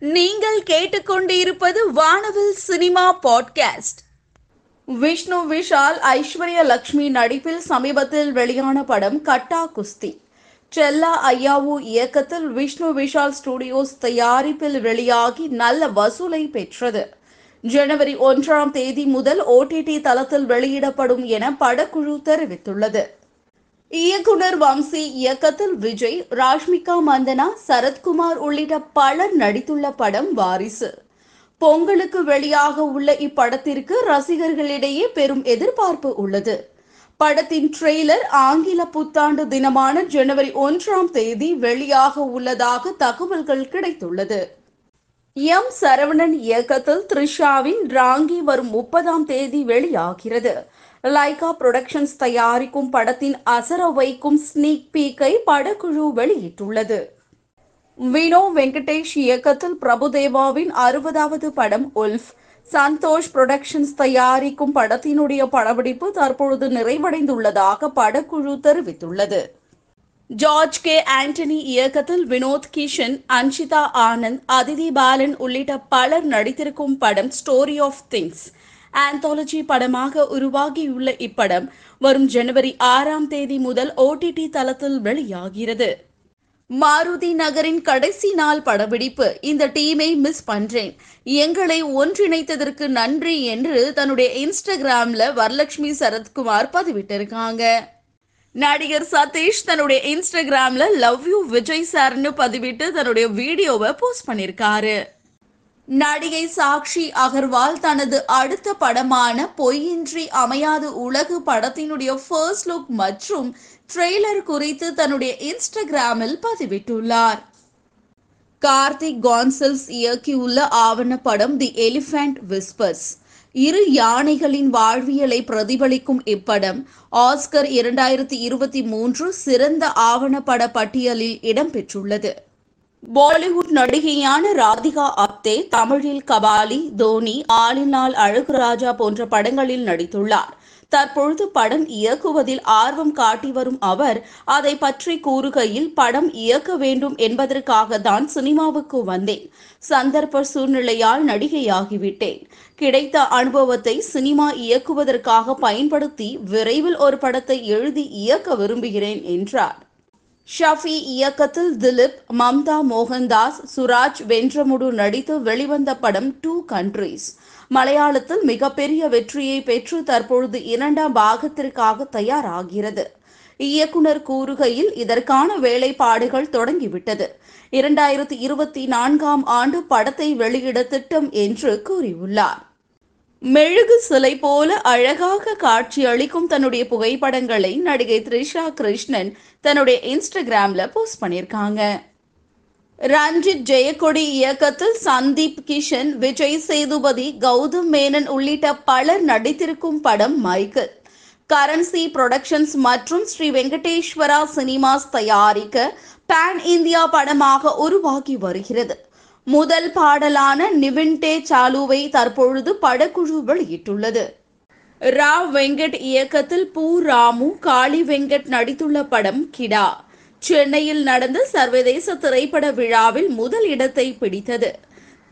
நீங்கள் கேட்டுக்கொண்டிருப்பது வானவில் சினிமா பாட்காஸ்ட். விஷ்ணு விஷால் ஐஸ்வர்யா லக்ஷ்மி நடிப்பில் சமீபத்தில் வெளியான படம் கட்டா குஸ்தி. செல்லா ஐயாவு இயக்கத்தில் விஷ்ணு விஷால் ஸ்டுடியோஸ் தயாரிப்பில் வெளியாகி நல்ல வசூலை பெற்றது. ஜனவரி ஒன்றாம் தேதி முதல் ஓடிடி தளத்தில் வெளியிடப்படும் என படக்குழு தெரிவித்துள்ளது. இயக்குனர் வம்சி இயக்கத்தில் விஜய் ராஷ்மிகா மந்தனா சரத்குமார் உள்ளிட்ட பலர் நடித்துள்ள படம் வாரிசு. பொங்கலுக்கு வெளியாக உள்ள இப்படத்திற்கு ரசிகர்களிடையே பெரும் எதிர்பார்ப்பு உள்ளது. படத்தின் ட்ரெய்லர் ஆங்கில புத்தாண்டு தினமான ஜனவரி ஒன்றாம் தேதி வெளியாக உள்ளதாக தகவல்கள் கிடைத்துள்ளது. எம். சரவணன் இயக்கத்தில் த்ரிஷாவின் ராங்கி வரும் முப்பதாம் தேதி வெளியாகிறது. லைகா புரொடக்ஷன்ஸ் தயாரிக்கும் படத்தின் அசர வைக்கும் ஸ்னீக் பீக்கை படக்குழு வெளியிட்டுள்ளது. வினோ வெங்கடேஷ் இயக்கத்தில் பிரபுதேவாவின் அறுபதாவது படம் உல்ஃப் சந்தோஷ் புரொடக்ஷன்ஸ் தயாரிக்கும் படத்தினுடைய படப்பிடிப்பு தற்பொழுது நிறைவடைந்துள்ளதாக படக்குழு தெரிவித்துள்ளது. George K. ஆண்டனி இயக்கத்தில் வினோத் கிஷன் அன்ஷிதா ஆனந்த் அதிதி பாலன் உள்ளிட்ட பலர் நடித்திருக்கும் படம் ஸ்டோரி ஆஃப் திங்ஸ் ஆந்தாலஜி படமாக உருவாகியுள்ள இப்படம் வரும் ஜனவரி ஆறாம் தேதி முதல் ஓடிடி தளத்தில் வெளியாகிறது. மாருதி நகரின் கடைசி நாள் படப்பிடிப்பு. இந்த டீமை மிஸ் பண்றேன். எங்களை ஒன்றிணைத்ததற்கு நன்றி என்று தன்னுடைய இன்ஸ்டாகிராம்ல வரலட்சுமி சரத்குமார் பதிவிட்டிருக்காங்க. நடிகர் சதீஷ் தன்னுடைய இன்ஸ்டாகிராம்ல லவ் யூ விஜய் சார்னு பதிவிட்டு தன்னுடைய வீடியோவை போஸ்ட் பண்ணிருக்காரு. நடிகை சாக்ஷி அகர்வால் தனது அடுத்த படமான பொய்யின்றி அமையாது உலகு படத்தினுடைய ஃபர்ஸ்ட் லுக் மற்றும் ட்ரெய்லர் குறித்து தன்னுடைய இன்ஸ்டாகிராமில் பதிவிட்டுள்ளார். கார்த்திக் கான்சல்ஸ் இயக்கியுள்ள ஆவணப்படம் தி எலிஃபண்ட் விஸ்பர்ஸ் இரு யானைகளின் வாழ்வியலை பிரதிபலிக்கும் இப்படம் ஆஸ்கர் இரண்டாயிரத்தி இருபத்தி மூன்று சிறந்த ஆவணப்பட பட்டியலில் இடம்பெற்றுள்ளது. பாலிவுட் நடிகையான ராதிகா அப்தே தமிழில் கபாலி தோனி ஆளினால் அழகு ராஜா போன்ற படங்களில் நடித்துள்ளார். தற்பொழுது படம் இயக்குவதில் ஆர்வம் காட்டி வரும் அவர் அதை பற்றி கூறுகையில் படம் இயக்க வேண்டும் என்பதற்காக தான் சினிமாவுக்கு வந்தேன். சந்தர்ப்ப சூழ்நிலையால் நடிகையாகிவிட்டேன். கிடைத்த அனுபவத்தை சினிமா இயக்குவதற்காக பயன்படுத்தி விரைவில் ஒரு படத்தை எழுதி இயக்க விரும்புகிறேன் என்றார். ஷஃபி இயக்கத்தில் திலீப் மம்தா மோகன்தாஸ் சுராஜ் வென்றமுடு நடித்து வெளிவந்த படம் டூ கண்ட்ரீஸ் மலையாளத்தில் மிகப்பெரிய வெற்றியை பெற்று தற்பொழுது இரண்டாம் பாகத்திற்காக தயாராகிறது. இயக்குனர் கூறுகையில் இதற்கான வேலைப்பாடுகள் தொடங்கிவிட்டது. இரண்டாயிரத்தி இருபத்தி நான்காம் ஆண்டு படத்தை வெளியிட திட்டம் என்று கூறியுள்ளார். மெழுகு சிலை போல அழகாக காட்சியளிக்கும் தன்னுடைய புகைப்படங்களை நடிகை த்ரிஷா கிருஷ்ணன் தன்னுடைய இன்ஸ்டாகிராம்ல போஸ்ட் பண்ணியிருக்காங்க. ரஞ்சித் ஜெயக்கொடி இயக்கத்தில் சந்தீப் கிஷன் விஜய் சேதுபதி கௌதம் மேனன் உள்ளிட்ட பலர் நடித்திருக்கும் படம் மைக்கேல் கரன்சி புரொடக்ஷன்ஸ் மற்றும் ஸ்ரீ வெங்கடேஸ்வரா சினிமாஸ் தயாரிக்க பேன் இந்தியா படமாக உருவாகி வருகிறது. முதல் பாடலான நிவின்டே சாலுவை தற்பொழுது படக்குழு வெளியிட்டுள்ளது. ராவ் வெங்கட் இயக்கத்தில் பூ ராமு காளி வெங்கட் நடித்துள்ள படம் கிடா. சென்னையில் நடந்த சர்வதேச திரைப்பட விழாவில் முதல் இடத்தை பிடித்தது.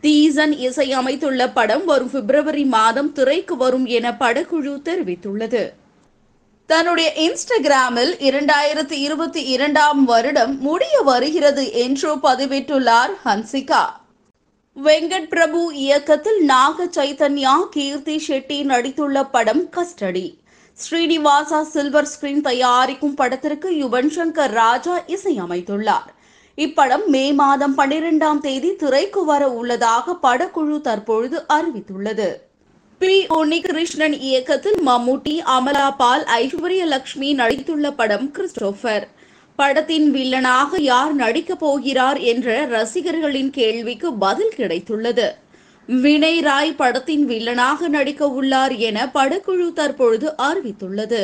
தீசன் இசையமைத்துள்ள படம் வரும் பிப்ரவரி மாதம் திரைக்கு வரும் என படக்குழு தெரிவித்துள்ளது. தன்னுடைய இன்ஸ்டாகிராமில் இரண்டாயிரத்தி இருபத்தி இரண்டாம் வருடம் முடிய வருகிறது என்று பதிவிட்டுள்ளார் ஹன்சிகா. வெங்கட் பிரபு இயக்கத்தில் நாக சைதன்யா கீர்த்தி ஷெட்டி நடித்துள்ள படம் கஸ்டடி. ஸ்ரீனிவாசா சில்வர் ஸ்கிரீன் தயாரிக்கும் படத்திற்கு யுவன் சங்கர் ராஜா இசையமைத்துள்ளார். இப்படம் மே மாதம் பன்னிரெண்டாம் தேதி திரைக்கு வர உள்ளதாக படக்குழு தற்பொழுது அறிவித்துள்ளது. பி. உன்னிகிருஷ்ணன் இயக்கத்தில் மம்முட்டி அமலா பால் ஐஸ்வர்ய லட்சுமி நடித்துள்ள படம் கிறிஸ்டோபர். படத்தின் வில்லனாக யார் நடிக்கப் போகிறார் என்ற ரசிகர்களின் கேள்விக்கு பதில் கிடைத்துள்ளது. வினய் ராய் படத்தின் வில்லனாக நடிக்க உள்ளார் என படக்குழு தற்பொழுது அறிவித்துள்ளது.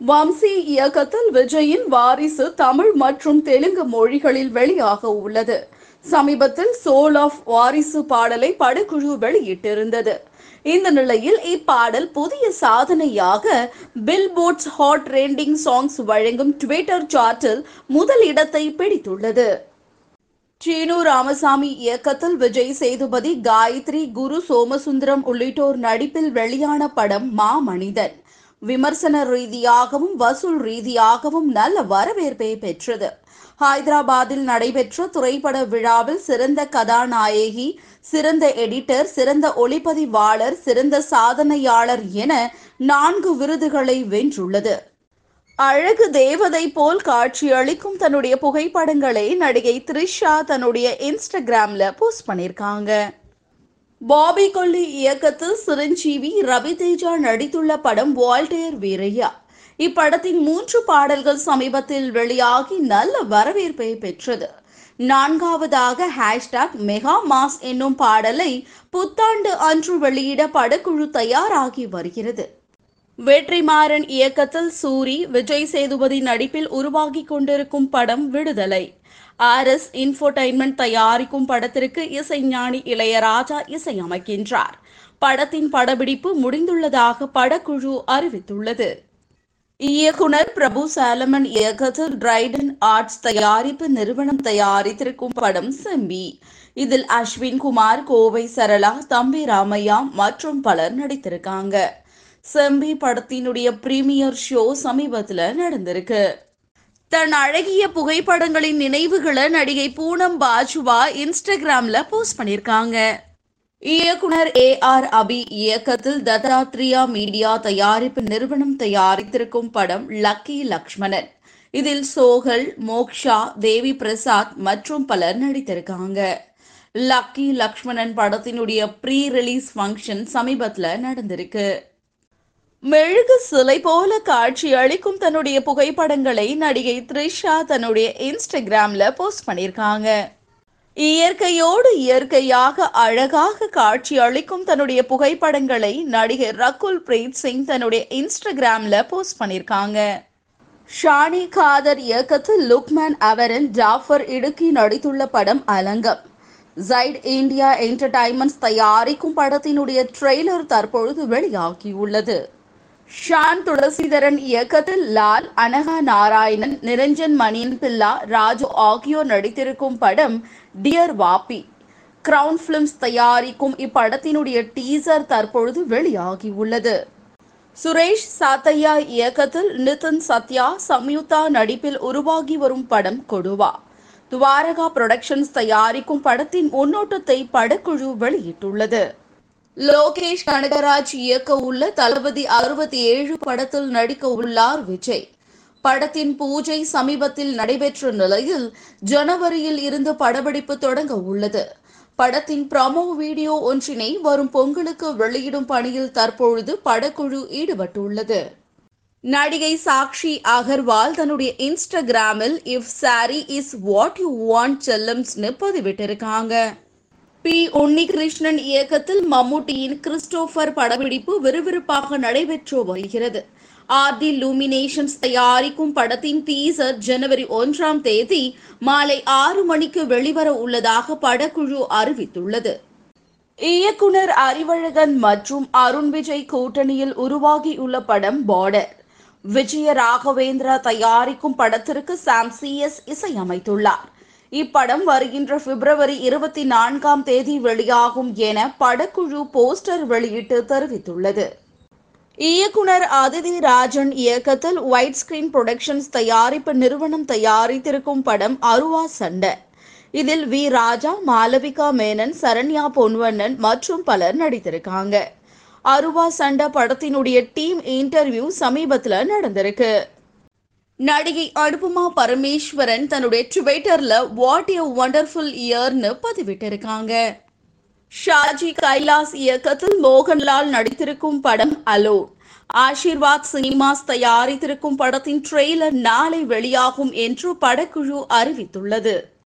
வம்சி இயக்கத்தில் விஜயின் வாரிசு தமிழ் மற்றும் தெலுங்கு மொழிகளில் வெளியாக உள்ளது. சமீபத்தில் சோல் ஆஃப் வாரிசு பாடலை படக்குழு வெளியிட்டிருந்தது. இந்த நிலையில் இப்பாடல் புதிய சாதனையாக பில்போர்ட்ஸ் ஹாட் ட்ரெண்டிங் சாங்ஸ் வழங்கும் ட்விட்டர் சார்ட்டில் முதல் இடத்தை பிடித்துள்ளது. சீனு ராமசாமி இயக்கத்தில் விஜய் சேதுபதி காயத்ரி குரு சோமசுந்தரம் உள்ளிட்டோர் நடிப்பில் வெளியான படம் மாமனிதன் விமர்சன ரீதியாகவும் வசூல் ரீதியாகவும் நல்ல வரவேற்பை பெற்றது. ஹைதராபாத்தில் நடைபெற்ற திரைப்பட விழாவில் சிறந்த கதாநாயகி சிறந்த எடிட்டர் சிறந்த ஒளிப்பதிவாளர் சிறந்த சாதனையாளர் என நான்கு விருதுகளை வென்றுள்ளது. அழகு தேவதை போல் காட்சியளிக்கும் தன்னுடைய புகைப்படங்களை நடிகை த்ரிஷா தன்னுடைய இன்ஸ்டாகிராம்ல போஸ்ட் பண்ணியிருக்காங்க. பாபி கொல்லி இயக்கத்தில் சிரஞ்சீவி ரவி தேஜா நடித்துள்ள படம் வால்டேர் வீரையா இப்படத்தின் மூன்று பாடல்கள் சமீபத்தில் வெளியாகி நல்ல வரவேற்பை பெற்றது. நான்காவதாக ஹேஷ்டாக் மெகா மாஸ் என்னும் பாடலை புத்தாண்டு அன்று வெளியிட படக்குழு தயாராகி வருகிறது. வெற்றிமாறன் இயக்கத்தில் சூரி விஜய் சேதுபதி நடிப்பில் உருவாகி கொண்டிருக்கும் படம் விடுதலை. ஆர் எஸ் இன்ஃபோடைன்மெண்ட் தயாரிக்கும் படத்திற்கு இசைஞானி இளையராஜா இசையமைக்கின்றார். படத்தின் படப்பிடிப்பு முடிந்துள்ளதாக படக்குழு அறிவித்துள்ளது. இயக்குனர் பிரபு சாலமன் இயக்கத்தில் டிரைடன் ஆர்ட்ஸ் தயாரிப்பு நிறுவனம் தயாரித்திருக்கும் படம் செம்பி இதில் அஸ்வின் குமார் கோவை சரளா தம்பி ராமையா மற்றும் பலர் நடித்திருக்காங்க. செம்பி படத்தினுடைய பிரீமியர் ஷோ சமீபத்தில் நடந்திருக்கு. தன் அழகிய புகைப்படங்களின் நினைவுகளை நடிகை பூனம் பாஜுவா இன்ஸ்டாகிராம்ல போஸ்ட் பண்ணியிருக்காங்க இயக்குனர் ஏ ஆர் அபி இயக்கத்தில் தத்தாத்ரியா மீடியா தயாரிப்பு நிறுவனம் தயாரித்திருக்கும் படம் லக்கி லக்ஷ்மணன். இதில் சோகல் மோக்ஷா தேவி பிரசாத் மற்றும் பலர் நடித்திருக்காங்க. லக்கி லக்ஷ்மணன் படத்தினுடைய ப்ரீ ரிலீஸ் ஃபங்க்ஷன் சமீபத்தில் நடந்திருக்கு. மெழுகு சிலை போல காட்சி அளிக்கும் தன்னுடைய புகைப்படங்களை நடிகை த்ரிஷா தன்னுடைய இன்ஸ்டாகிராம்ல போஸ்ட் பண்ணியிருக்காங்க. இயற்கையோடு இயற்கையாக அழகாக காட்சி அளிக்கும் தன்னுடைய புகைப்படங்களை நடிகர் ரகுல் பிரீத் சிங் தன்னுடைய இன்ஸ்டாகிராம்ல போஸ்ட் பண்ணியிருக்காங்க ஷானி காதர் இயக்கத்தில் லுக்மேன் அவரன் ஜாஃபர் இடுக்கி நடித்துள்ள படம் அலங்கம். ஜைட் இந்தியா என்டர்டைன்மெண்ட்ஸ் தயாரிக்கும் படத்தினுடைய ட்ரெய்லர் தற்பொழுது வெளியாகியுள்ளது. ஷான் துளசிதரன் இயக்கத்தில் லால் அனகா நாராயணன் நிரஞ்சன் மணியன் பில்லா ராஜு ஆகியோர் நடித்திருக்கும் படம் டியர் வாபி கிரவுன் பிலிம்ஸ் தயாரிக்கும் இப்படத்தினுடைய டீசர் தற்பொழுது வெளியாகியுள்ளது. சுரேஷ் சாத்தையா இயக்கத்தில் நிதின் சத்யா சம்யுக்தா நடிப்பில் உருவாகி வரும் படம் கொடுவா. துவாரகா புரொடக்ஷன்ஸ் தயாரிக்கும் படத்தின் முன்னோட்டத்தை படக்குழு வெளியிட்டுள்ளது. லோகேஷ் கனகராஜ் இயக்க உள்ள தளபதி அறுபத்தி ஏழு படத்தில் நடிக்க உள்ளார் விஜய். படத்தின் பூஜை சமீபத்தில் நடைபெற்ற நிலையில் ஜனவரியில் இருந்து படப்பிடிப்பு தொடங்க உள்ளது. படத்தின் ப்ரமோ வீடியோ ஒன்றினை வரும் பொங்கலுக்கு வெளியிடும் பணியில் தற்பொழுது படக்குழு ஈடுபட்டுள்ளது. நடிகை சாக்ஷி அகர்வால் தன்னுடைய இன்ஸ்டாகிராமில் if sorry is what you want செல்லம்ஸ்னு பதிவிட்டிருக்காங்க பி உன்னிகிருஷ்ணன் இயக்கத்தில் மம்முட்டியின் கிறிஸ்டோபர் படப்பிடிப்பு விறுவிறுப்பாக நடைபெற்று வருகிறது. ஆர்டி லூமினேஷன்ஸ் தயாரிக்கும் படத்தின் டீசர் ஜனவரி ஒன்றாம் தேதி மாலை ஆறு மணிக்கு வெளிவர உள்ளதாக படக்குழு அறிவித்துள்ளது. இயக்குனர் அறிவழகன் மற்றும் அருண் விஜய் கூட்டணியில் உருவாகியுள்ள படம் பார்டர் விஜய ராகவேந்திரா தயாரிக்கும் படத்திற்கு சாம் சிஎஸ் இசையமைத்துள்ளார். இப்படம் வருகின்ற பிப்ரவரி இருபத்தி நான்காம் தேதி வெளியாகும் என படக்குழு போஸ்டர் வெளியிட்டு தெரிவித்துள்ளது. இயக்குனர் அதிதி ராஜன் இயக்கத்தில் ஒயிட் ஸ்கிரீன் புரொடக்ஷன்ஸ் தயாரிப்பு நிறுவனம் தயாரித்திருக்கும் படம் அருவா சண்டை. இதில் வி. ராஜா மாலவிகா மேனன் சரண்யா பொன்வண்ணன் மற்றும் பலர் நடித்திருக்காங்க. அருவா சண்டை படத்தினுடைய டீம் இன்டர்வியூ சமீபத்தில் நடந்திருக்கு. நடிகை அனுபமா பரமேஸ்வரன் தன்னுடைய ட்விட்டர்ல வாட் எ ஒண்டர்ஃபுல் இயர்னு பதிவிட்டிருக்காங்க. ஷாஜி கைலாஸ் இயக்கத்தில் மோகன்லால் நடித்திருக்கும் படம் அலோ ஆஷிர்வாத் சினிமாஸ் தயாரித்திருக்கும் படத்தின் ட்ரெய்லர் நாளை வெளியாகும் என்று படக்குழு அறிவித்துள்ளது.